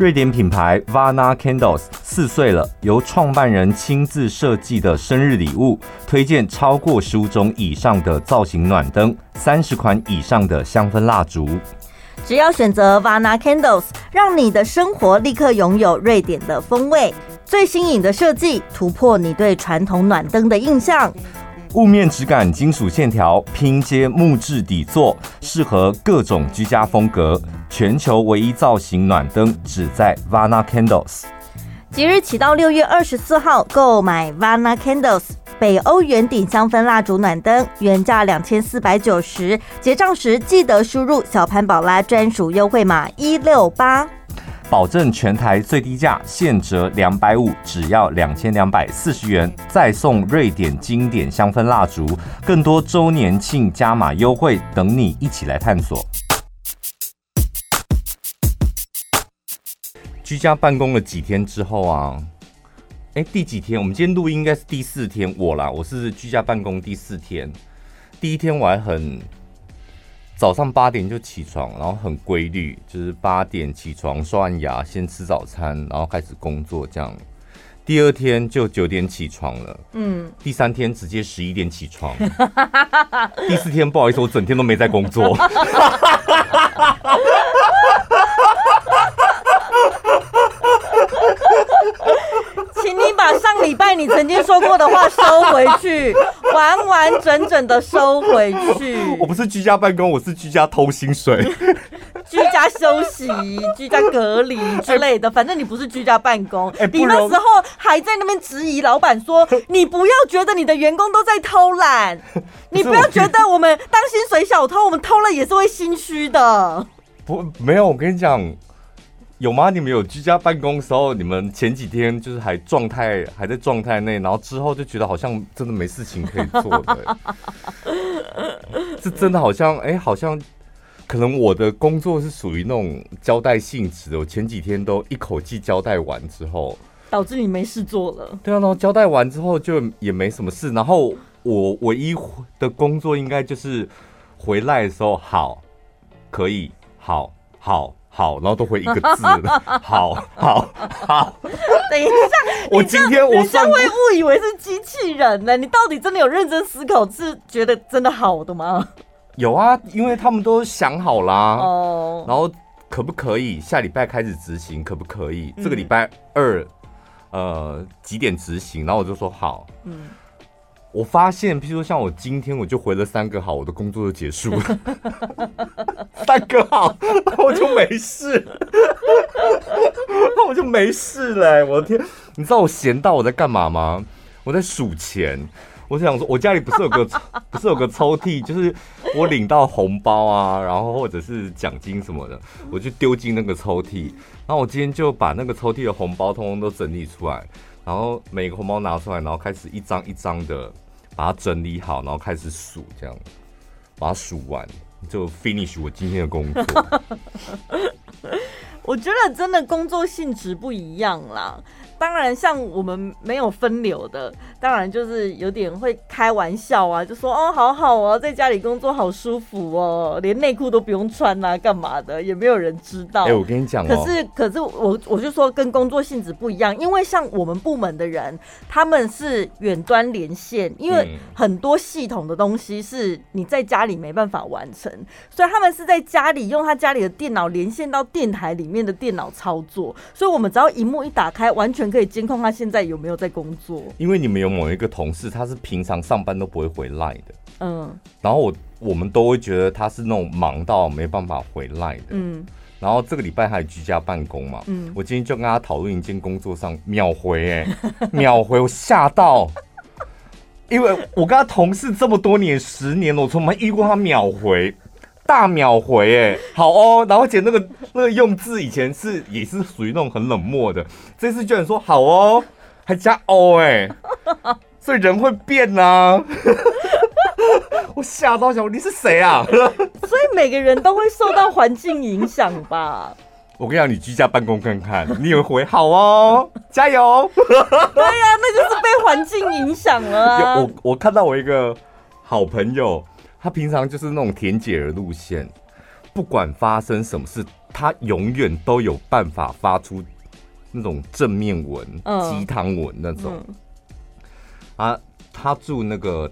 瑞典品牌 Vana Candles 四岁了，由创办人亲自设计的生日礼物，推荐超过十五种以上的造型暖灯，三十款以上的香氛蜡烛。只要选择 Vana Candles，让你的生活立刻拥有瑞典的风味。最新颖的设计，突破你对传统暖灯的印象。雾面质感，金属线条，拼接木质底座，适合各种居家风格。全球唯一造型暖灯，只在 Vana Candles。即日起到六月二十四号，购买 Vana Candles 北欧圆顶香氛蜡烛暖灯，原价两千四百九十，结账时记得输入小潘宝拉专属优惠码一六八。保证全台最低价，现折两百五，只要两千两百四十元，再送瑞典经典香氛蜡烛，更多周年庆加码优惠等你一起来探索。居家办公了几天之后啊，哎，第几天？我们今天录音应该是第四天，我啦，我是居家办公第四天，第一天我还很。早上八点就起床，然后很规律，就是八点起床，刷完牙，先吃早餐，然后开始工作这样。第二天就九点起床了，嗯。第三天直接十一点起床。第四天不好意思，我整天都没在工作。请你把上礼拜你曾经说过的话收回去，完完整整的收回去。我不是居家办公，我是居家偷薪水，居家休息、居家隔离之类的。反正你不是居家办公。你那时候还在那边质疑老板说：“你不要觉得你的员工都在偷懒，你不要觉得我们当薪水小偷，我们偷了也是会心虚的。”不，没有，我跟你讲。有吗？你们有居家办公的时候，你们前几天就是还状态还在状态内，然后之后就觉得好像真的没事情可以做的，是真的好像哎、欸，好像可能我的工作是属于那种交代性质的。我前几天都一口气交代完之后，导致你没事做了。对啊，然后交代完之后就也没什么事。然后我唯一的工作应该就是回来的时候，好，可以，好，好。好，然后都回一个字了。好好好，等一下，我今天我算会误以为是机器人呢。你到底真的有认真思考，是觉得真的好的吗？有啊，因为他们都想好啦。哦，然后可不可以下礼拜开始执行？可不可以这个礼拜二呃几点执行？然后我就说好。嗯。我发现，譬如说像我今天，我就回了三个好，我的工作就结束了。三个好，我就没事，那我就没事嘞、我的天，你知道我闲到我在干嘛吗？我在数钱。我想说，我家里不是有个 不是有个抽屉，就是我领到红包啊，然后或者是奖金什么的，我就丢进那个抽屉。然后我今天就把那个抽屉的红包通通都整理出来。然后每个红包拿出来，然后开始一张一张的把它整理好，然后开始数，这样把它数完就 finish 我今天的工作。我觉得真的工作性质不一样啦。当然，像我们没有分流的，当然就是有点会开玩笑啊，就说哦，好好啊，在家里工作好舒服哦，连内裤都不用穿啊，干嘛的也没有人知道。哎，我跟你讲，可是可是我我就说跟工作性质不一样，因为像我们部门的人，他们是远端连线，因为很多系统的东西是你在家里没办法完成，所以他们是在家里用他家里的电脑连线到电台里面的电脑操作，所以我们只要荧幕一打开，完全。可以监控他现在有没有在工作，因为你们有某一个同事，他是平常上班都不会回来的，嗯，然后我我们都会觉得他是那种忙到没办法回来的，嗯，然后这个礼拜还居家办公嘛，嗯，我今天就跟他讨论一件工作上秒回，哎，秒回，我吓到，因为我跟他同事这么多年，十年了，我从没遇过他秒回。大秒回哎，好哦，然后而且那个那个用字以前是也是属于那种很冷漠的，这次居然说好哦，还加哦哎，所以人会变呐、啊，我吓到想你是谁啊？所以每个人都会受到环境影响吧？我跟你讲，你居家办公看看，你有回好哦，加油！对呀、啊，那就是被环境影响了、啊。我我看到我一个好朋友。他平常就是那种甜姐儿路线，不管发生什么事，他永远都有办法发出那种正面文、鸡汤文那种。嗯、啊，他住那个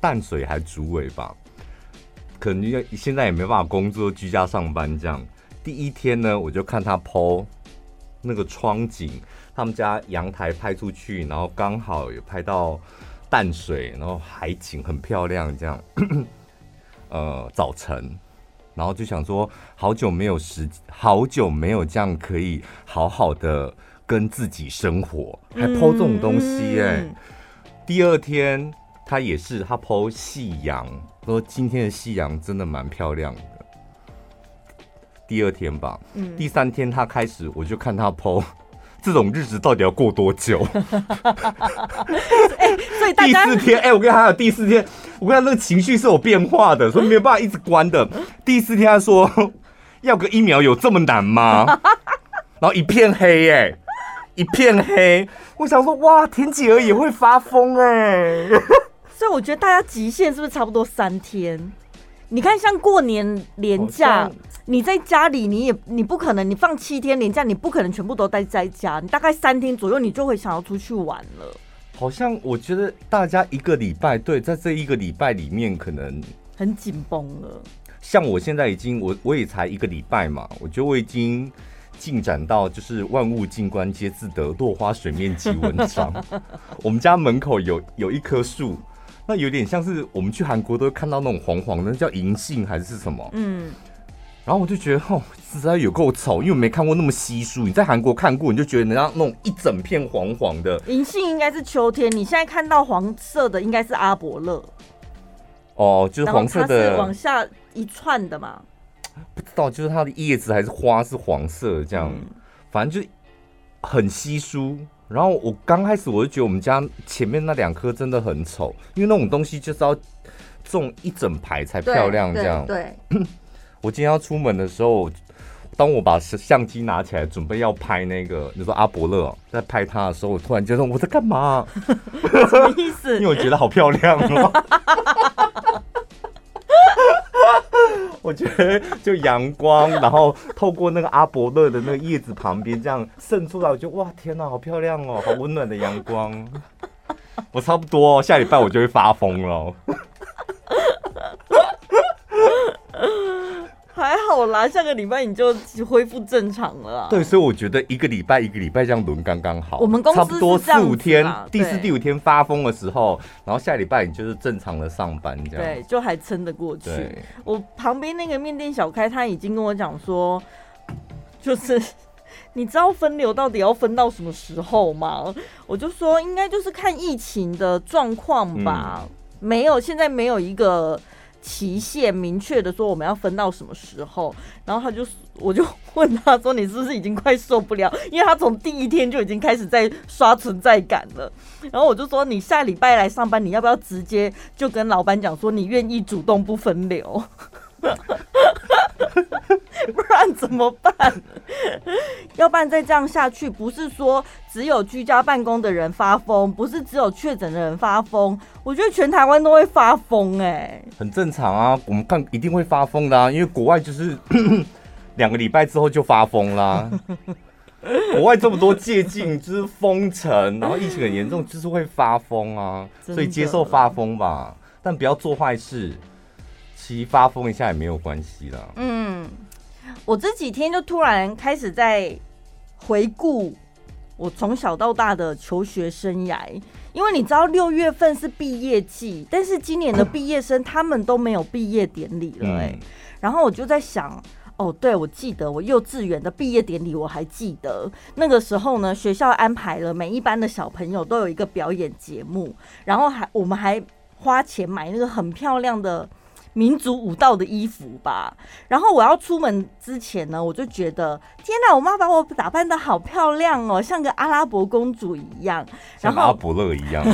淡水还竹尾吧？可能因为现在也没办法工作，居家上班这样。第一天呢，我就看他 po 那个窗景，他们家阳台拍出去，然后刚好有拍到淡水，然后海景很漂亮这样。呃，早晨。然后就想说，好久没有时，好久没有这样可以好好的跟自己生活，还 po 这种东西哎、欸。嗯、第二天他也是，他 po 夕阳，说今天的夕阳真的蛮漂亮的。第二天吧，嗯、第三天他开始，我就看他 po。这种日子到底要过多久？哎，所以大家第四天，哎，我跟他还有第四天，我跟他那个情绪是有变化的，所以没有办法一直关的。第四天他说要个疫苗有这么难吗？然后一片黑，哎，一片黑。我想说，哇，田姐儿也会发疯哎。所以我觉得大家极限是不是差不多三天？你看，像过年年假。你在家里，你也你不可能，你放七天年假，你不可能全部都待在家。你大概三天左右，你就会想要出去玩了。好像我觉得大家一个礼拜，对，在这一个礼拜里面，可能很紧绷了。像我现在已经，我我也才一个礼拜嘛，我觉得我已经进展到就是万物静观皆自得，落花水面即文章。我们家门口有有一棵树，那有点像是我们去韩国都会看到那种黄黄的，那叫银杏还是什么？嗯。然后我就觉得，哦，实在有够丑，因为我没看过那么稀疏。你在韩国看过，你就觉得人家那种一整片黄黄的。银杏应该是秋天，你现在看到黄色的应该是阿伯乐。哦，就是黄色的，是往下一串的嘛？不知道，就是它的叶子还是花是黄色的这样，嗯、反正就很稀疏。然后我刚开始我就觉得我们家前面那两棵真的很丑，因为那种东西就是要种一整排才漂亮这样。对。我今天要出门的时候，当我把相机拿起来准备要拍那个，你说阿伯乐在拍他的时候，我突然觉得我在干嘛？什么意思？因为我觉得好漂亮哦。我觉得就阳光，然后透过那个阿伯乐的那个叶子旁边这样渗出来，我觉得哇天哪，好漂亮哦，好温暖的阳光。我差不多下礼拜我就会发疯了。还好啦，下个礼拜你就恢复正常了啊。对，所以我觉得一个礼拜一个礼拜这样轮刚刚好。我们公司差不多四五天，第四第五天发疯的时候，然后下礼拜你就是正常的上班这样。对，就还撑得过去。我旁边那个面店小开，他已经跟我讲说，就是 你知道分流到底要分到什么时候吗？我就说应该就是看疫情的状况吧，嗯、没有，现在没有一个。期限明确的说我们要分到什么时候，然后他就我就问他说，你是不是已经快受不了？因为他从第一天就已经开始在刷存在感了。然后我就说，你下礼拜来上班，你要不要直接就跟老板讲说你愿意主动不分流？不然怎么办？要不然再这样下去，不是说只有居家办公的人发疯，不是只有确诊的人发疯，我觉得全台湾都会发疯哎，很正常啊，我们看一定会发疯的啊，因为国外就是 两个礼拜之后就发疯啦，国外这么多戒禁就是封城，然后疫情很严重，就是会发疯啊，所以接受发疯吧，但不要做坏事。其实发疯一下也没有关系啦。嗯，我这几天就突然开始在回顾我从小到大的求学生涯，因为你知道六月份是毕业季，但是今年的毕业生他们都没有毕业典礼了哎、然后我就在想，哦，对，我记得我幼稚园的毕业典礼，我还记得那个时候呢，学校安排了每一班的小朋友都有一个表演节目，然后还我们还花钱买那个很漂亮的。民族舞蹈的衣服吧，然后我要出门之前呢，我就觉得天哪，我妈把我打扮得好漂亮哦，像个阿拉伯公主一样，像阿伯乐一样。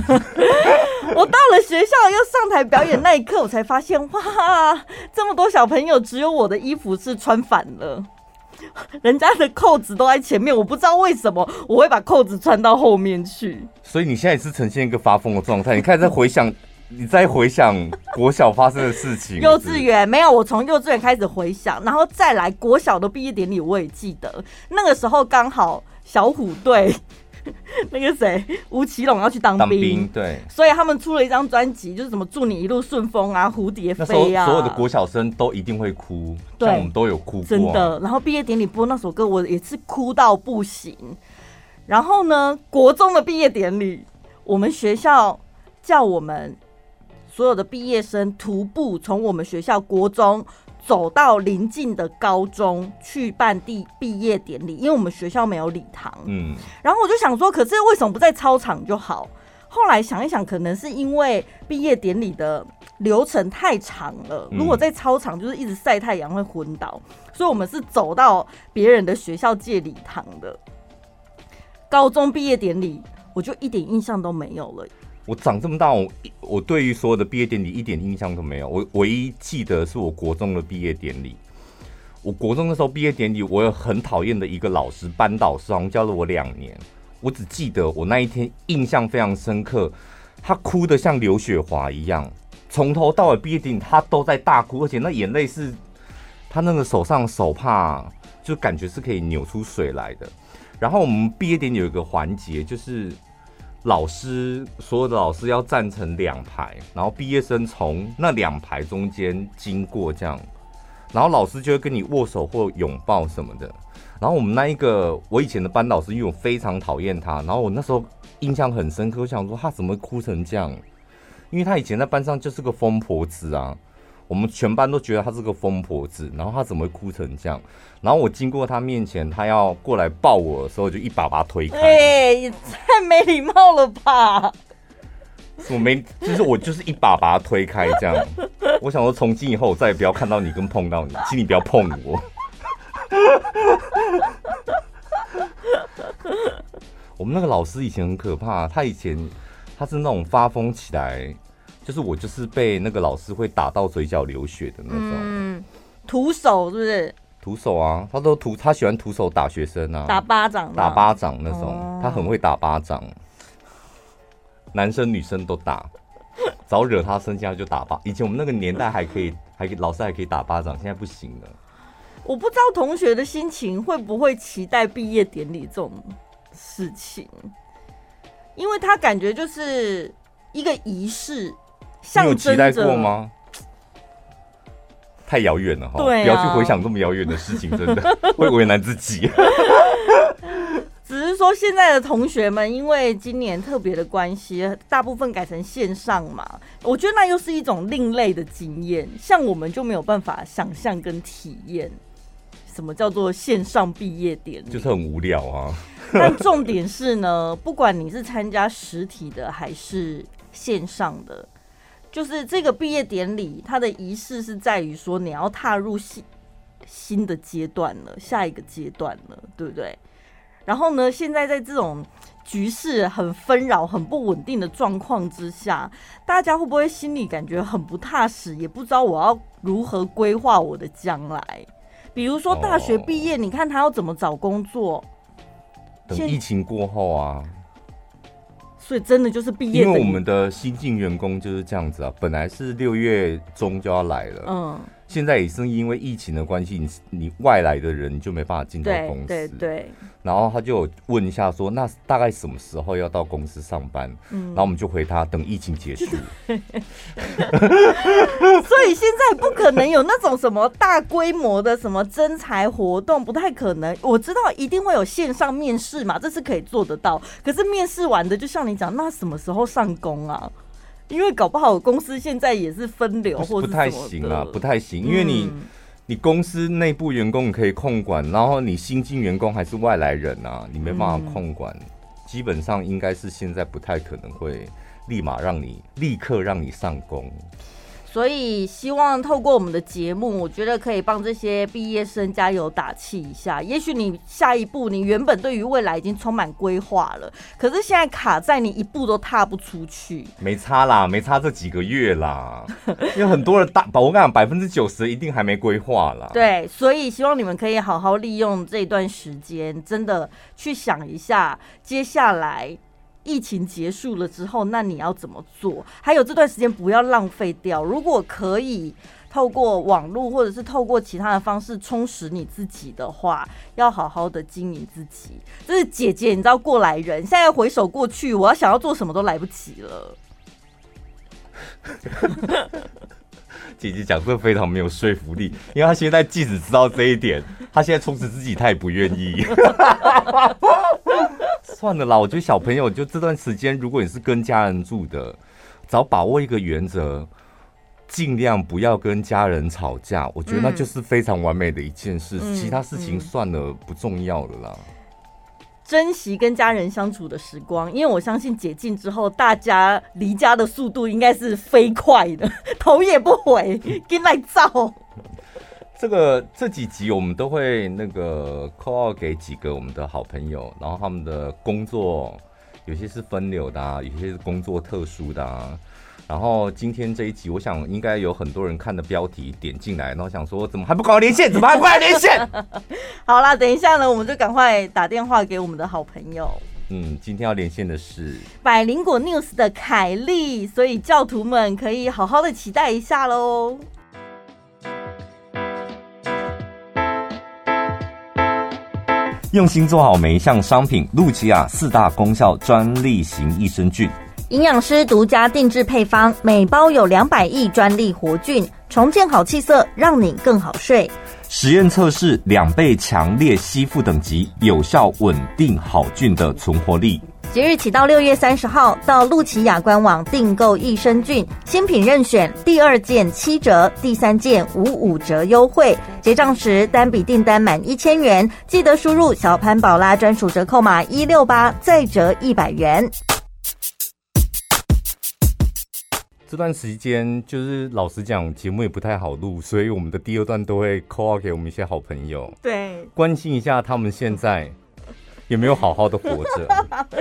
我到了学校要上台表演那一刻，我才发现哇，这么多小朋友，只有我的衣服是穿反了，人家的扣子都在前面，我不知道为什么我会把扣子穿到后面去。所以你现在也是呈现一个发疯的状态，你开始在回想。你再回想国小发生的事情？幼稚园没有，我从幼稚园开始回想，然后再来国小的毕业典礼，我也记得那个时候刚好小虎队。那个谁，吴奇隆要去当兵，当兵，对，所以他们出了一张专辑，就是什么祝你一路顺风啊，蝴蝶飞啊，所有的国小生都一定会哭，对，像我们都有哭过，真的。然后毕业典礼播那首歌，我也是哭到不行。然后呢，国中的毕业典礼，我们学校叫我们所有的毕业生徒步从我们学校国中。走到邻近的高中去办毕毕业典礼，因为我们学校没有礼堂。嗯，然后我就想说，可是为什么不在操场就好？后来想一想，可能是因为毕业典礼的流程太长了，如果在操场就是一直晒太阳会昏倒，所以我们是走到别人的学校借礼堂的。高中毕业典礼，我就一点印象都没有了。我长这么大，我我对于所有的毕业典礼一点印象都没有。我唯一记得是我国中的毕业典礼。我国中的时候毕业典礼，我有很讨厌的一个老师，班导师，好像教了我两年。我只记得我那一天印象非常深刻，他哭得像刘雪华一样，从头到尾毕业典礼他都在大哭，而且那眼泪是他那个手上手帕，就感觉是可以扭出水来的。然后我们毕业典礼有一个环节就是。老师，所有的老师要站成两排，然后毕业生从那两排中间经过，这样，然后老师就会跟你握手或拥抱什么的。然后我们那一个我以前的班导师，因为我非常讨厌他，然后我那时候印象很深刻，我想说他怎么哭成这样？因为他以前在班上就是个疯婆子啊。我们全班都觉得她是个疯婆子，然后她怎么会哭成这样？然后我经过她面前，她要过来抱我的时候，就一把把她推开。哎，也太没礼貌了吧！我没，就是我就是一把把她推开这样。我想说，从今以后我再也不要看到你跟碰到你，请你不要碰我。我们那个老师以前很可怕，他以前他是那种发疯起来。就是我就是被那个老师会打到嘴角流血的那种，嗯，徒手是不是？徒手啊，他都徒，他喜欢徒手打学生啊，打巴掌，打巴掌那种，哦，他很会打巴掌，男生女生都打，只要惹他生气他就打巴。以前我们那个年代还可以，还可以老师还可以打巴掌，现在不行了。我不知道同学的心情会不会期待毕业典礼这种事情，因为他感觉就是一个仪式。你有期待过吗？太遥远了哈，对啊，不要去回想这么遥远的事情，真的 会为难自己。只是说现在的同学们，因为今年特别的关系，大部分改成线上嘛，我觉得那又是一种另类的经验，像我们就没有办法想象跟体验什么叫做线上毕业典礼，就是很无聊啊。但重点是呢，不管你是参加实体的还是线上的。就是这个毕业典礼，它的仪式是在于说你要踏入新新的阶段了，下一个阶段了，对不对？然后呢，现在在这种局势很纷扰、很不稳定的状况之下，大家会不会心里感觉很不踏实，也不知道我要如何规划我的将来？比如说大学毕业，你看他要怎么找工作？等疫情过后啊。所以真的就是毕业，因为我们的新进员工就是这样子啊，本来是六月中就要来了，嗯。现在也是因为疫情的关系，你你外来的人就没办法进到公司。对对对。然后他就问一下说，那大概什么时候要到公司上班？嗯。然后我们就回他，等疫情结束。所以现在不可能有那种什么大规模的什么征才活动，不太可能。我知道一定会有线上面试嘛，这是可以做得到。可是面试完的，就像你讲，那什么时候上工啊？因为搞不好公司现在也是分流，或者不太行啊，不太行。因为你，嗯、你公司内部员工你可以控管，然后你新进员工还是外来人啊，你没办法控管。嗯、基本上应该是现在不太可能会立马让你立刻让你上工。所以希望透过我们的节目，我觉得可以帮这些毕业生加油打气一下。也许你下一步，你原本对于未来已经充满规划了，可是现在卡在你一步都踏不出去。没差啦，没差这几个月啦，因为很多人大，我跟你讲，百分之九十一定还没规划啦。对，所以希望你们可以好好利用这段时间，真的去想一下接下来疫情结束了之后，那你要怎么做？还有这段时间不要浪费掉。如果可以透过网络或者是透过其他的方式充实你自己的话，要好好的经营自己。这是姐姐，你知道过来人，现在回首过去，我要想要做什么都来不及了。姐姐讲这非常没有说服力，因为她现在即使知道这一点，她现在充实自己，她也不愿意。算了啦，我觉得小朋友就这段时间，如果你是跟家人住的，只要把握一个原则，尽量不要跟家人吵架，我觉得那就是非常完美的一件事。嗯、其他事情算了，不重要了啦。珍惜跟家人相处的时光，因为我相信解禁之后，大家离家的速度应该是飞快的，头也不回，跟来造。这个这几集我们都会那个 call 给几个我们的好朋友，然后他们的工作有些是分流的啊，有些是工作特殊的啊。然后今天这一集，我想应该有很多人看的标题点进来，然后想说怎么还不赶快连线？怎么还不来连线？好啦，等一下呢，我们就赶快打电话给我们的好朋友。嗯，今天要连线的是百灵果 News 的凯莉，所以教徒们可以好好的期待一下喽。用心做好每一项商品，露琪亚四大功效专利型益生菌。营养师独家定制配方，每包有两百亿专利活菌，重建好气色，让你更好睡。实验测试两倍强烈吸附等级，有效稳定好菌的存活力。即日起到六月三十号，到露琪雅官网订购益生菌新品任选，第二件七折，第三件五五折优惠。结账时单笔订单满一千元，记得输入小潘宝拉专属折扣码一六八，再折一百元。这段时间就是老实讲，节目也不太好录，所以我们的第二段都会 call 给我们一些好朋友，对，关心一下他们现在 有没有好好的活着。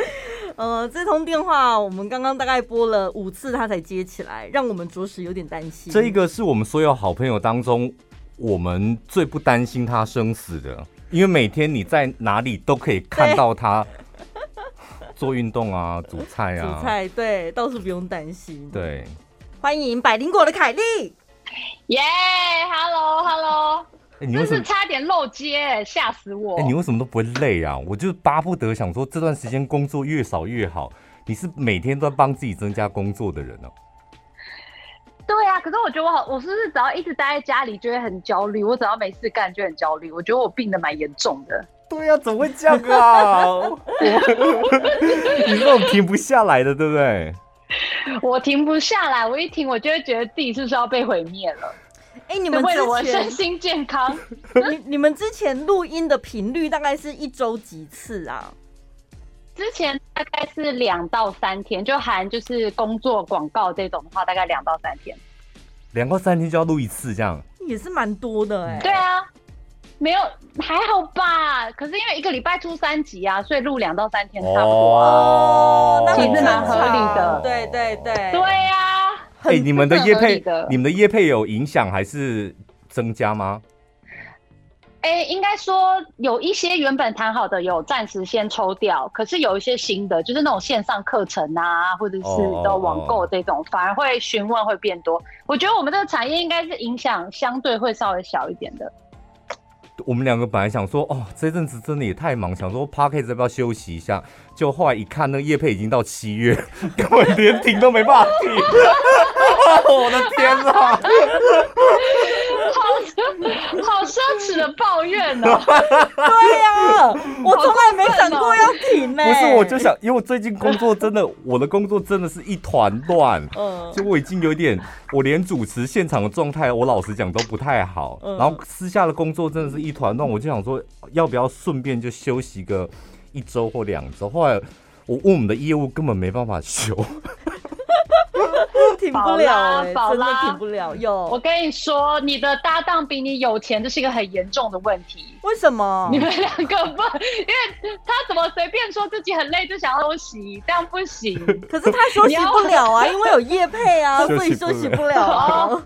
呃，这通电话我们刚刚大概拨了五次，他才接起来，让我们着实有点担心。这一个是我们所有好朋友当中，我们最不担心他生死的，因为每天你在哪里都可以看到他。做运动啊，煮菜啊，煮菜对，倒是不用担心。对，欢迎百灵果的凯莉，耶、yeah，Hello，Hello，欸、你真是差点漏接，吓死我！哎、欸，你为什么都不会累啊？我就巴不得想说，这段时间工作越少越好。你是每天都在帮自己增加工作的人哦、啊。对啊，可是我觉得我好，我是不是只要一直待在家里就会很焦虑？我只要没事干就很焦虑。我觉得我病的蛮严重的。对呀、啊，怎么会这样啊？你是那种停不下来的，对不对？我停不下来，我一停，我就会觉得自己是不是要被毁灭了？哎、欸，你们为了我身心健康，你你们之前录音的频率大概是一周几次啊？之前大概是两到三天，就含就是工作广告这种的话，大概两到三天。两到三天就要录一次，这样也是蛮多的哎、欸。对啊。没有，还好吧。可是因为一个礼拜出三集啊，所以录两到三天差不多啊。哦，那其实蛮合理的。对对对，对呀。哎，你们的业配，你们的业配有影响还是增加吗？哎，应该说有一些原本谈好的有暂时先抽掉，可是有一些新的，就是那种线上课程啊，或者是的网购这种，反而会询问会变多。我觉得我们这个产业应该是影响相对会稍微小一点的。我们两个本来想说，哦，这阵子真的也太忙，想说 p a r k e t 要不要休息一下？就后来一看，那个叶配已经到七月，根本连停都没办法停。我的天哪！好好奢侈的抱怨哦。对呀、啊，我从来没想过要停呢、欸。不是，我就想，因为我最近工作真的，我的工作真的是一团乱。嗯。就我已经有点，我连主持现场的状态，我老实讲都不太好。然后私下的工作真的是一团乱，我就想说，要不要顺便就休息个一周或两周？后来我问我们的业务，根本没办法休。停不了、欸，真的停不了。有，我跟你说，你的搭档比你有钱，这是一个很严重的问题。为什么？你们两个不，因为他怎么随便说自己很累就想要休息，这样不行。可是他休息不了啊，因为有业配啊，所以休息不了啊。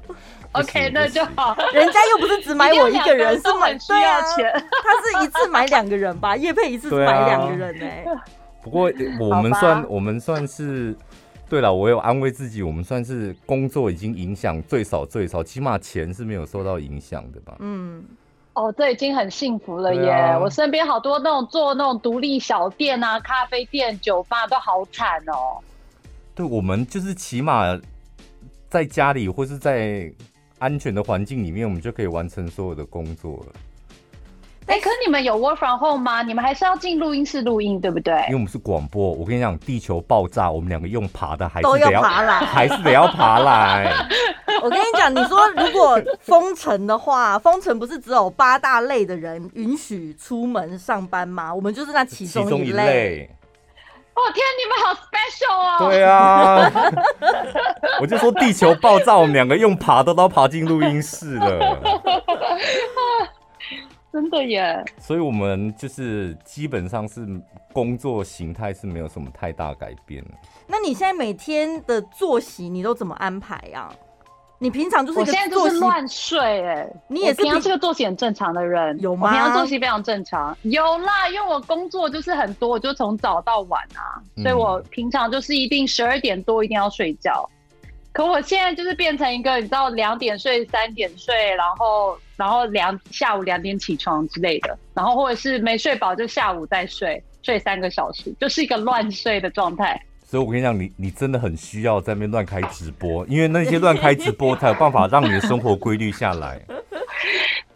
OK，那就好。人家又不是只买我一个人，是买需要钱。他是一次买两个人吧？叶配一次买两个人呢、欸。不过我们算我们算是，对了，我有安慰自己，我们算是工作已经影响最少最少，起码钱是没有受到影响的吧？嗯，哦，这已经很幸福了耶！啊、我身边好多那种做那种独立小店啊、咖啡店、酒吧都好惨哦。对，我们就是起码在家里或是在安全的环境里面，我们就可以完成所有的工作了。哎、欸，可是你们有 work from home 吗？你们还是要进录音室录音，对不对？因为我们是广播。我跟你讲，地球爆炸，我们两个用爬的还是都要爬来，还是得要爬来。我跟你讲，你说如果封城的话，封城不是只有八大类的人允许出门上班吗？我们就是那其中一类。哦天，你们好 special 哦！对啊，我就说地球爆炸，我们两个用爬的都爬进录音室了。真的耶！所以我们就是基本上是工作形态是没有什么太大改变。那你现在每天的作息你都怎么安排呀？你平常就是我现在就是乱睡哎，你也是平常是个作息很正常的人，有吗？我平常作息非常正常，有啦，因为我工作就是很多，我就从早到晚啊，所以我平常就是一定十二点多一定要睡觉。可我现在就是变成一个，你知道，两点睡，三点睡，然后然后两下午两点起床之类的，然后或者是没睡饱就下午再睡，睡三个小时，就是一个乱睡的状态。所以我跟你讲，你你真的很需要在那边乱开直播，因为那些乱开直播才有办法让你的生活规律下来。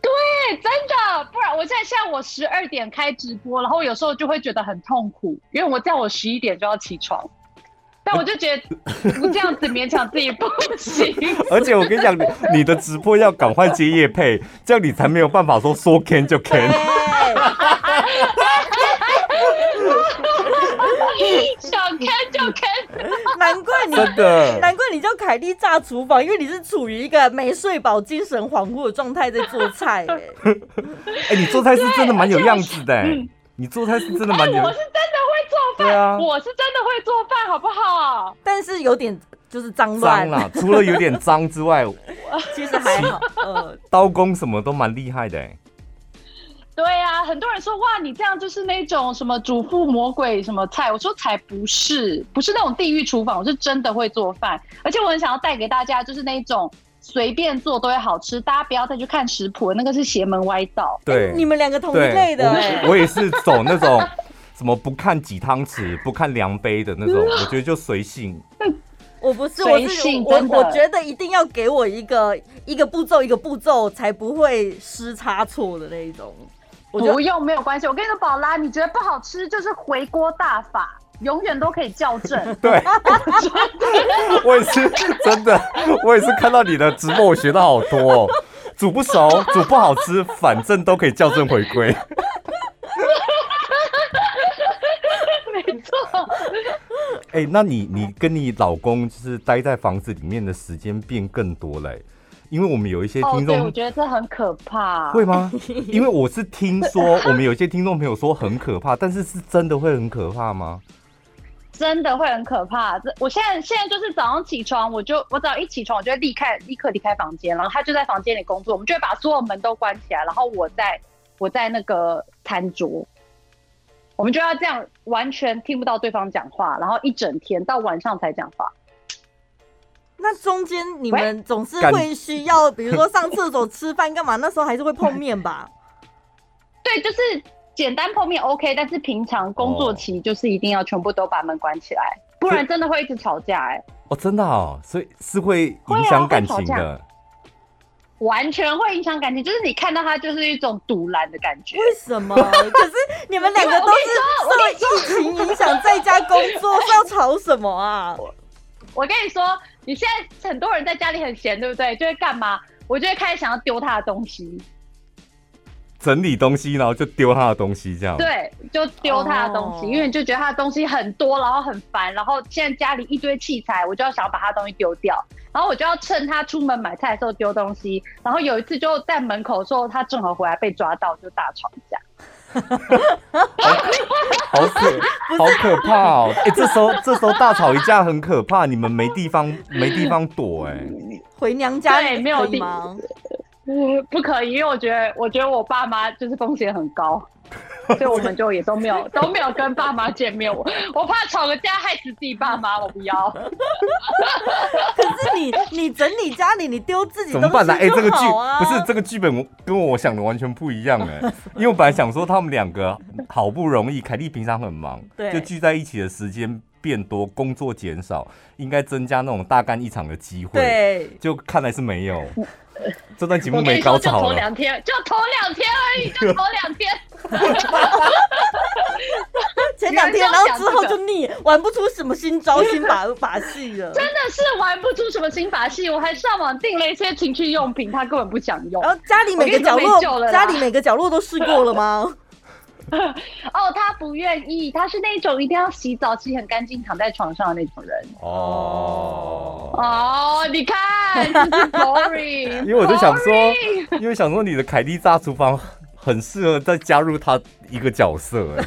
对，真的，不然我现在像我十二点开直播，然后有时候就会觉得很痛苦，因为我叫我十一点就要起床。但我就觉得不这样子勉强自己不行。而且我跟你讲，你的直播要赶快接夜配，这样你才没有办法说说 can 就 can。想 can 就 can，难怪你真的，难怪你叫凯莉炸厨房，因为你是处于一个没睡饱、精神恍惚的状态在做菜。哎，哎，你做菜是真的蛮有样子的。你做菜是真的蛮牛、欸，我是真的会做饭，啊、我是真的会做饭，好不好？但是有点就是脏乱啦，除了有点脏之外，其实还好。呃，刀工什么都蛮厉害的。对啊，很多人说哇，你这样就是那种什么主妇魔鬼什么菜，我说才不是，不是那种地狱厨房，我是真的会做饭，而且我很想要带给大家就是那种。随便做都会好吃，大家不要再去看食谱，那个是邪门歪道。对，欸、你们两个同一类的。我，我也是走那种什么不看几汤匙、不看量杯的那种，我觉得就随性。我不是，我是我，我觉得一定要给我一个一个步骤一个步骤，才不会失差错的那一种。我不用，没有关系。我跟你说，宝拉，你觉得不好吃就是回锅大法。永远都可以校正。对，我也是真的，我也是看到你的直播，我学到好多哦。煮不熟，煮不好吃，反正都可以校正回归。没错。哎，那你你跟你老公就是待在房子里面的时间变更多嘞？因为我们有一些听众，我觉得这很可怕。会吗？因为我是听说我们有一些听众朋友说很可怕，但是是真的会很可怕吗？真的会很可怕。这我现在现在就是早上起床，我就我早上一起床，我就会立刻立刻离开房间，然后他就在房间里工作，我们就会把所有门都关起来，然后我在我在那个餐桌，我们就要这样完全听不到对方讲话，然后一整天到晚上才讲话。那中间你们总是会需要，比如说上厕所、吃饭干嘛？那时候还是会碰面吧？对，就是。简单碰面 OK，但是平常工作期就是一定要全部都把门关起来，哦、不然真的会一直吵架哎、欸。哦，真的哦，所以是会影响感情的、啊。完全会影响感情，就是你看到他就是一种堵拦的感觉。为什么？可是你们两个都是受疫情影响，在家工作是要吵什么啊？我，跟你说，你现在很多人在家里很闲，对不对？就会干嘛？我就会开始想要丢他的东西。整理东西，然后就丢他的东西，这样。对，就丢他的东西，oh. 因为你就觉得他的东西很多，然后很烦，然后现在家里一堆器材，我就要想要把他的东西丢掉，然后我就要趁他出门买菜的时候丢东西，然后有一次就在门口的时候，他正好回来被抓到，就大吵架。好可好可怕哦！哎、欸，这时候这时候大吵一架很可怕，你们没地方没地方躲哎、欸，回娘家对没有地方。不，不可以，因为我觉得，我觉得我爸妈就是风险很高。所以我们就也都没有都没有跟爸妈见面。我我怕吵个架害死自己爸妈，我不要。可是你你整理家里，你丢自己怎么办呢？哎、欸，这个剧不是这个剧本跟我想的完全不一样哎、欸。因为我本来想说他们两个好不容易，凯莉平常很忙，对，就聚在一起的时间变多，工作减少，应该增加那种大干一场的机会。对，就看来是没有。这段节目没高潮了。就头两天，就头两天而已，就头两天。前两天，然后之后就腻，玩不出什么新招、新把 把戏了。真的是玩不出什么新把戏，我还上网订了一些情趣用品，他根本不想用。然后家里每个角落，家里每个角落都试过了吗？哦，他不愿意，他是那种一定要洗澡洗很干净，躺在床上的那种人。哦哦，你看，boring。因为我就想说，因为想说你的凯蒂炸厨房很适合再加入他一个角色，哎。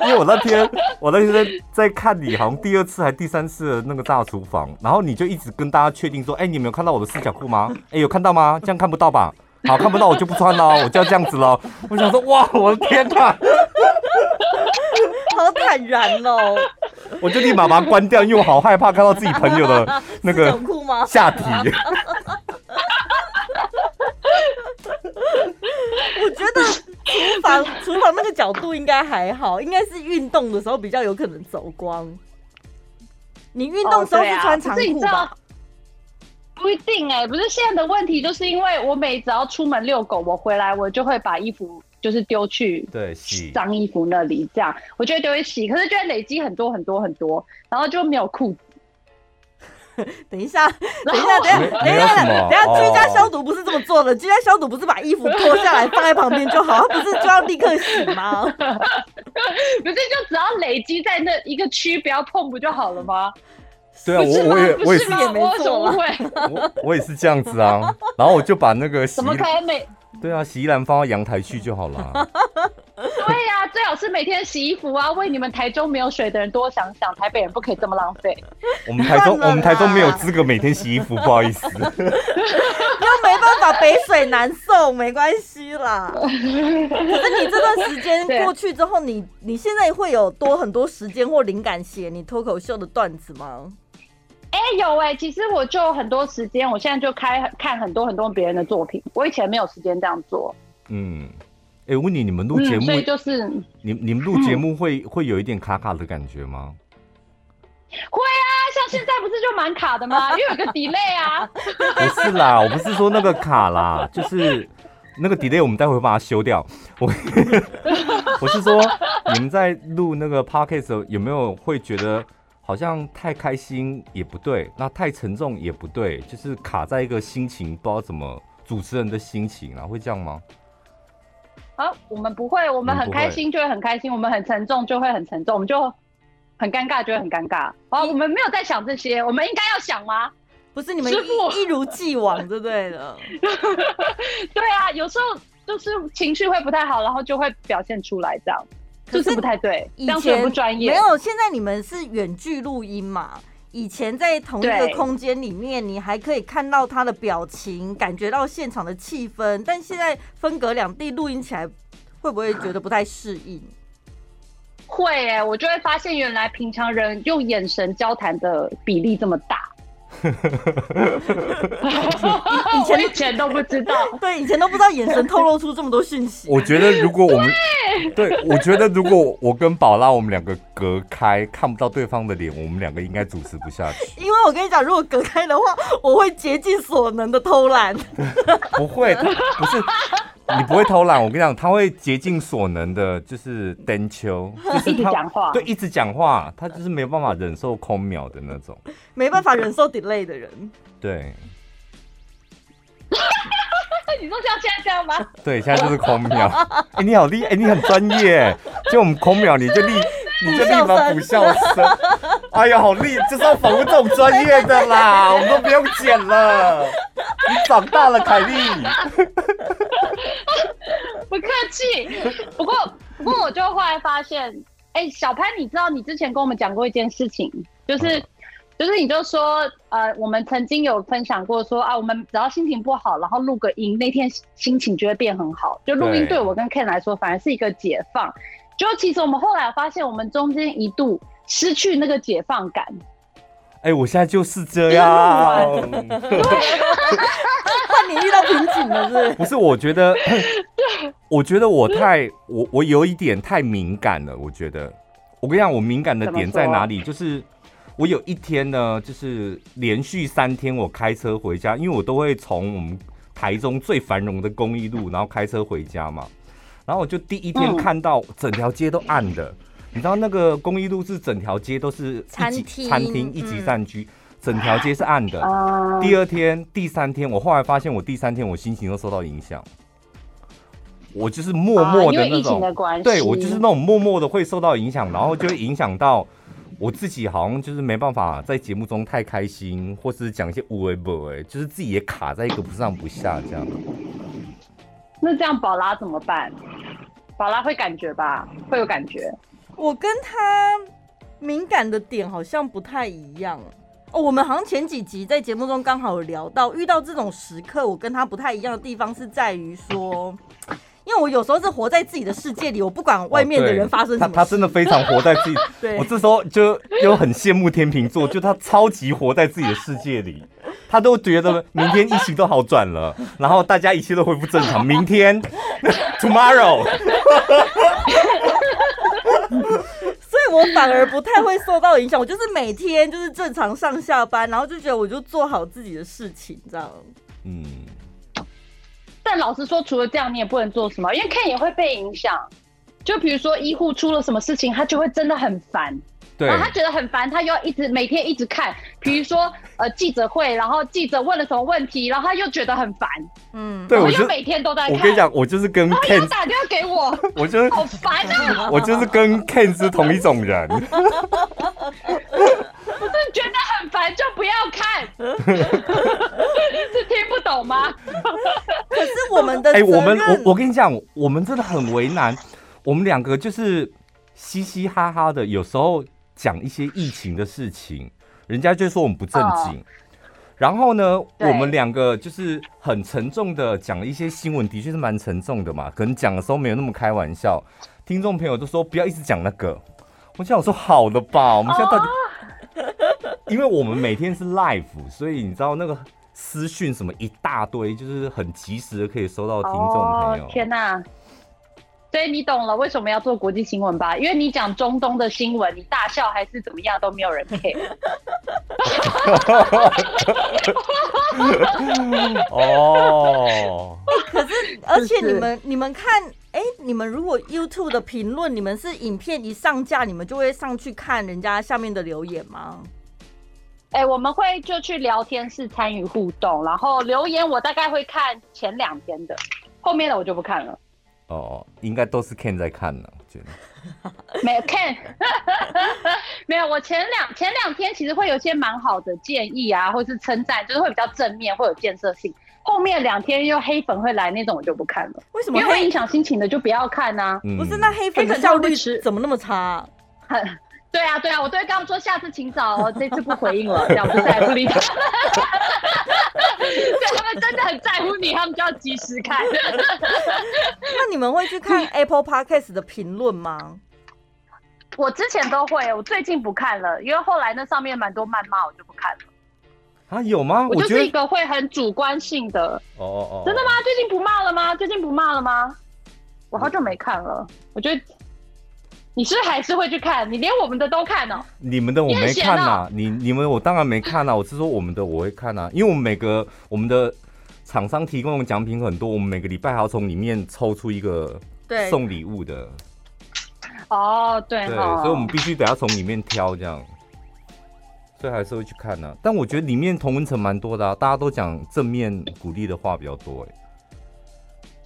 因为我那天我那天在在看你，好像第二次还第三次的那个大厨房，然后你就一直跟大家确定说，哎，你没有看到我的四角裤吗？哎，有看到吗？这样看不到吧？好，看不到我就不穿了，我就要这样子了。我想说，哇，我的天哪，好坦然哦！我就立马把它关掉，因为我好害怕看到自己朋友的 那个下体。我觉得厨房厨房那个角度应该还好，应该是运动的时候比较有可能走光。你运动时候是穿长裤吧？不一定哎、欸，不是现在的问题，就是因为我每只要出门遛狗，我回来我就会把衣服就是丢去对洗脏衣服那里，这样我就会丢去洗，可是就会累积很多很多很多，然后就没有裤子。等一下，等一下，等一下，等一下，等一下，居家消毒不是这么做的，居家消毒不是把衣服脱下来放在旁边就好，不是就要立刻洗吗？不是就只要累积在那一个区，不要碰不就好了吗？对啊，我我也我也是也没错，我我也是这样子啊，然后我就把那个洗衣，怎么可能每对啊，洗衣篮放到阳台去就好了。对呀、啊，最好是每天洗衣服啊，为你们台中没有水的人多想想，台北人不可以这么浪费。我们台中 我们台中没有资格每天洗衣服，不好意思。又没办法，北水南送，没关系啦。可是你这段时间过去之后，你你现在会有多很多时间或灵感写你脱口秀的段子吗？哎、欸，有哎、欸，其实我就很多时间，我现在就开看很多很多别人的作品，我以前没有时间这样做。嗯，哎、欸，问你，你们录节目，嗯、所以就是你你们录节目会、嗯、会有一点卡卡的感觉吗？会啊，像现在不是就蛮卡的吗？因为有个 delay 啊。不是啦，我不是说那个卡啦，就是那个 delay，我们待会会把它修掉。我 我是说，你们在录那个 podcast 的时候，有没有会觉得？好像太开心也不对，那太沉重也不对，就是卡在一个心情，不知道怎么主持人的心情啊，会这样吗？啊，我们不会，我们很开心就会很开心，我们很沉重就会很沉重，我们就很尴尬就会很尴尬。啊，我们没有在想这些，我们应该要想吗？不是，你们一如既往，对不对的？对啊，有时候就是情绪会不太好，然后就会表现出来这样。就是不太对，以前不专业。没有，现在你们是远距录音嘛？以前在同一个空间里面，你还可以看到他的表情，感觉到现场的气氛。但现在分隔两地录音起来，会不会觉得不太适应？会哎、欸，我就会发现原来平常人用眼神交谈的比例这么大。以前以前都不知道，对，以前都不知道眼神透露出这么多讯息。我觉得如果我们对，对，我觉得如果我跟宝拉我们两个隔开，看不到对方的脸，我们两个应该主持不下去。因为我跟你讲，如果隔开的话，我会竭尽所能的偷懒。不会，不是。你不会偷懒，我跟你讲，他会竭尽所能的，就是单秋，就是一直讲话，对，一直讲话，他就是没有办法忍受空秒的那种，没办法忍受 delay 的人。对。你说像现在这样吗？对，现在就是空秒。哎、欸，你好厉害，哎、欸，你很专业，就我们空秒，你就立，你就立马补笑声。哎呀，好厉害，就是要访问这种专业的啦，我们都不用剪了。你长大了，凯莉。不客气，不过不过我就后来发现，哎、欸，小潘，你知道你之前跟我们讲过一件事情，就是就是你就说，呃，我们曾经有分享过说啊，我们只要心情不好，然后录个音，那天心情就会变很好。就录音对我跟 Ken 来说，反而是一个解放。就其实我们后来发现，我们中间一度失去那个解放感。哎、欸，我现在就是这样。怕你遇到瓶颈了是不是？不是，我觉得，我觉得我太我我有一点太敏感了。我觉得，我跟你讲，我敏感的点在哪里？就是。我有一天呢，就是连续三天我开车回家，因为我都会从我们台中最繁荣的公益路，然后开车回家嘛。然后我就第一天看到整条街都暗的，你知道那个公益路是整条街都是餐厅，餐厅一级战区，整条街是暗的。第二天、第三天，我后来发现我第三天我心情都受到影响，我就是默默的那种，对我就是那种默默的会受到影响，然后就会影响到。我自己好像就是没办法在节目中太开心，或是讲一些无为不为，就是自己也卡在一个不上不下这样。那这样宝拉怎么办？宝拉会感觉吧？会有感觉。我跟他敏感的点好像不太一样哦。我们好像前几集在节目中刚好有聊到，遇到这种时刻，我跟他不太一样的地方是在于说。因为我有时候是活在自己的世界里，我不管外面的人发生什么、哦。他他真的非常活在自己。对我这时候就又很羡慕天秤座，就他超级活在自己的世界里，他都觉得明天疫情都好转了，然后大家一切都恢复正常。明天，tomorrow。所以我反而不太会受到影响，我就是每天就是正常上下班，然后就觉得我就做好自己的事情，这样。嗯。但老实说，除了这样，你也不能做什么，因为 Ken 也会被影响。就比如说医护出了什么事情，他就会真的很烦。对，然后他觉得很烦，他又要一直每天一直看。比如说呃记者会，然后记者问了什么问题，然后他又觉得很烦。嗯，对，我就每天都在看。我跟你讲，我就是跟 Ken 打电话给我，我就是好烦啊！我就是跟 Ken 是同一种人。我是觉得很烦，就不要看。是听不懂吗？可是我们的哎、欸，我们我我跟你讲，我们真的很为难。我们两个就是嘻嘻哈哈的，有时候讲一些疫情的事情，人家就说我们不正经。Oh. 然后呢，我们两个就是很沉重的讲了一些新闻，的确是蛮沉重的嘛。可能讲的时候没有那么开玩笑，听众朋友都说不要一直讲那个。我想我说好的吧，我们现在到底，oh. 因为我们每天是 live，所以你知道那个。私讯什么一大堆，就是很及时的可以收到听众朋友。哦，天哪！所以你懂了为什么要做国际新闻吧？因为你讲中东的新闻，你大笑还是怎么样都没有人配。哦。可是，而且你们你们看，哎、欸，你们如果 YouTube 的评论，你们是影片一上架，你们就会上去看人家下面的留言吗？哎、欸，我们会就去聊天室参与互动，然后留言我大概会看前两天的，后面的我就不看了。哦，应该都是 Ken 在看呢，我觉得。没有 Ken，没有。我前两前两天其实会有些蛮好的建议啊，或是称赞，就是会比较正面，会有建设性。后面两天又黑粉会来那种，我就不看了。为什么？因为会影响心情的就不要看呐、啊。不是，那黑粉的效率怎么那么差、啊？很。对啊，对啊，我都会跟他们说，下次请早哦，这次不回应了，这样我就再也不理他。对，他们真的很在乎你，他们就要及时看。那你们会去看 Apple Podcast 的评论吗？我之前都会，我最近不看了，因为后来那上面蛮多谩骂，我就不看了。啊，有吗？我就是一个会很主观性的。哦哦哦。真的吗？最近不骂了吗？最近不骂了吗？我好久没看了，我觉得。你是还是会去看？你连我们的都看哦？你们的我没看呐，你你们我当然没看呐。我是说我们的我会看呐，因为我们每个我们的厂商提供的奖品很多，我们每个礼拜还要从里面抽出一个送礼物的。哦，对对，所以我们必须得要从里面挑这样，所以还是会去看呐。但我觉得里面同温层蛮多的啊，大家都讲正面鼓励的话比较多哎。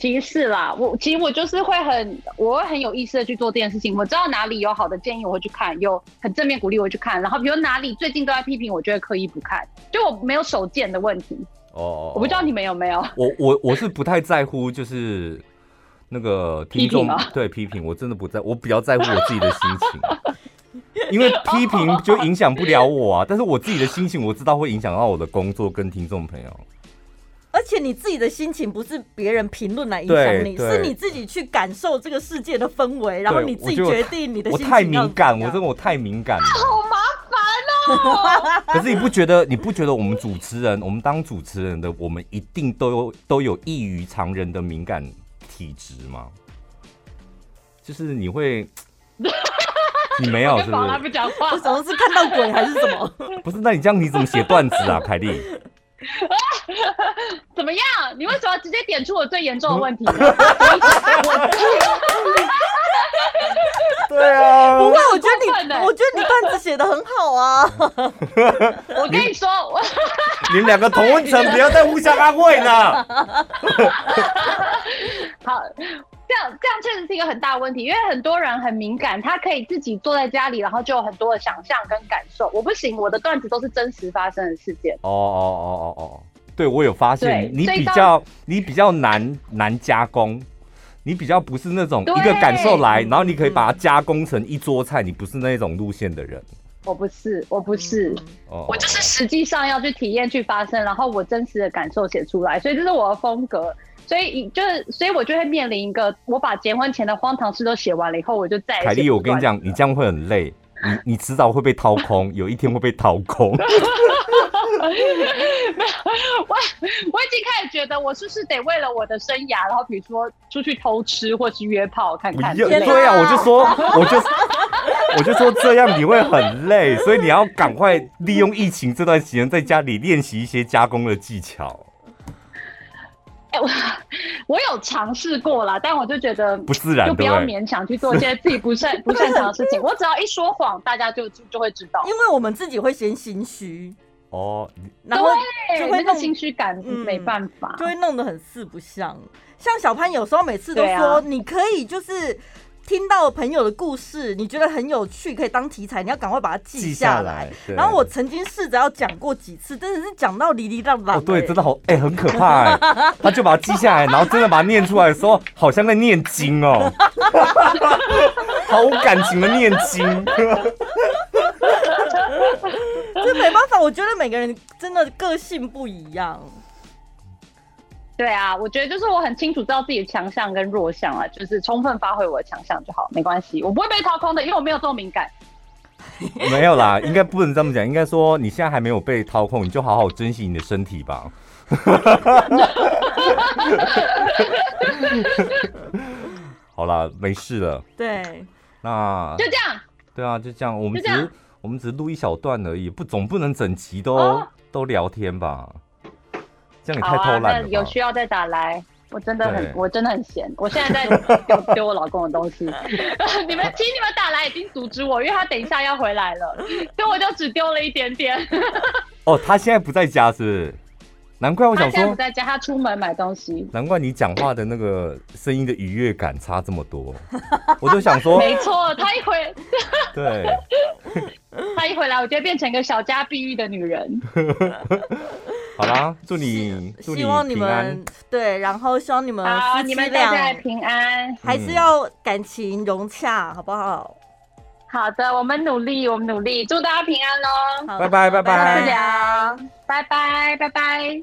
其实是啦，我其实我就是会很，我会很有意识的去做这件事情。我知道哪里有好的建议，我会去看；有很正面鼓励，我会去看。然后比如哪里最近都在批评，我就会刻意不看。就我没有手贱的问题哦，我不知道你们有没有。我我我是不太在乎，就是那个听众对批评，我真的不在，我比较在乎我自己的心情。因为批评就影响不了我啊，但是我自己的心情我知道会影响到我的工作跟听众朋友。而且你自己的心情不是别人评论来影响你，是你自己去感受这个世界的氛围，然后你自己决定你的心情。我太敏感，我真的我太敏感了，好麻烦哦。可是你不觉得？你不觉得我们主持人，我们当主持人的，我们一定都有都有异于常人的敏感体质吗？就是你会，你没有是不是？不讲话，什么是看到鬼还是什么？不是，那你这样你怎么写段子啊，凯莉？怎么样？你为什么直接点出我最严重的问题呢？对啊，不会，我觉得你，我觉得你段子写的很好啊。我跟你说，我你们两个同温层，不要再互相安慰了。好。这样这样确实是一个很大的问题，因为很多人很敏感，他可以自己坐在家里，然后就有很多的想象跟感受。我不行，我的段子都是真实发生的事件。哦哦哦哦哦，对，我有发现你比较你比较难难加工，你比较不是那种一个感受来，然后你可以把它加工成一桌菜，你不是那种路线的人。我不是，我不是，我就是实际上要去体验去发生，然后我真实的感受写出来，所以这是我的风格。所以就是，所以我就会面临一个，我把结婚前的荒唐事都写完了以后，我就再。凯莉，我跟你讲，你这样会很累，你你迟早会被掏空，有一天会被掏空。没有，我我已经开始觉得，我是不是得为了我的生涯，然后比如说出去偷吃或是约炮看看？对啊，我就说，我就 我就说这样你会很累，所以你要赶快利用疫情这段时间在家里练习一些加工的技巧。哎，我我有尝试过啦，但我就觉得不自然，就不要勉强去做一些自己不擅 不擅长的事情。我只要一说谎，大家就就就会知道，因为我们自己会先心虚哦，然后就会那个心虚感没办法，就会弄得很四不像。像小潘有时候每次都说，你可以就是。听到朋友的故事，你觉得很有趣，可以当题材，你要赶快把它记下来。然后我曾经试着要讲过几次，真的是讲到离离荡荡。哦，对，真的好，哎、欸，很可怕哎。他就把它记下来，然后真的把它念出来的时候，好像在念经哦，好感情的念经。这没办法，我觉得每个人真的个性不一样。对啊，我觉得就是我很清楚知道自己的强项跟弱项啊，就是充分发挥我的强项就好，没关系，我不会被掏空的，因为我没有这么敏感。没有啦，应该不能这么讲，应该说你现在还没有被掏空，你就好好珍惜你的身体吧。好啦，没事了。对，那就这样。对啊，就这样，我们只是我们只是录一小段而已，不总不能整集都、哦、都聊天吧。这样也太偷懒了。好啊，那有需要再打来。我真的很，我真的很闲。我现在在 丢丢我老公的东西。你们请你们打来已经阻止我，因为他等一下要回来了，所以我就只丢了一点点。哦，他现在不在家是？难怪我想说，他现在不在家，他出门买东西。难怪你讲话的那个声音的愉悦感差这么多。我就想说，没错，他一回，对，他一回来，我就变成一个小家碧玉的女人。好啦，祝你，祝你希望你们对，然后希望你们夫妻俩平安，还是要感情融洽，好不好？好的，我们努力，我们努力，祝大家平安喽！拜拜拜拜，下次聊，拜拜拜拜。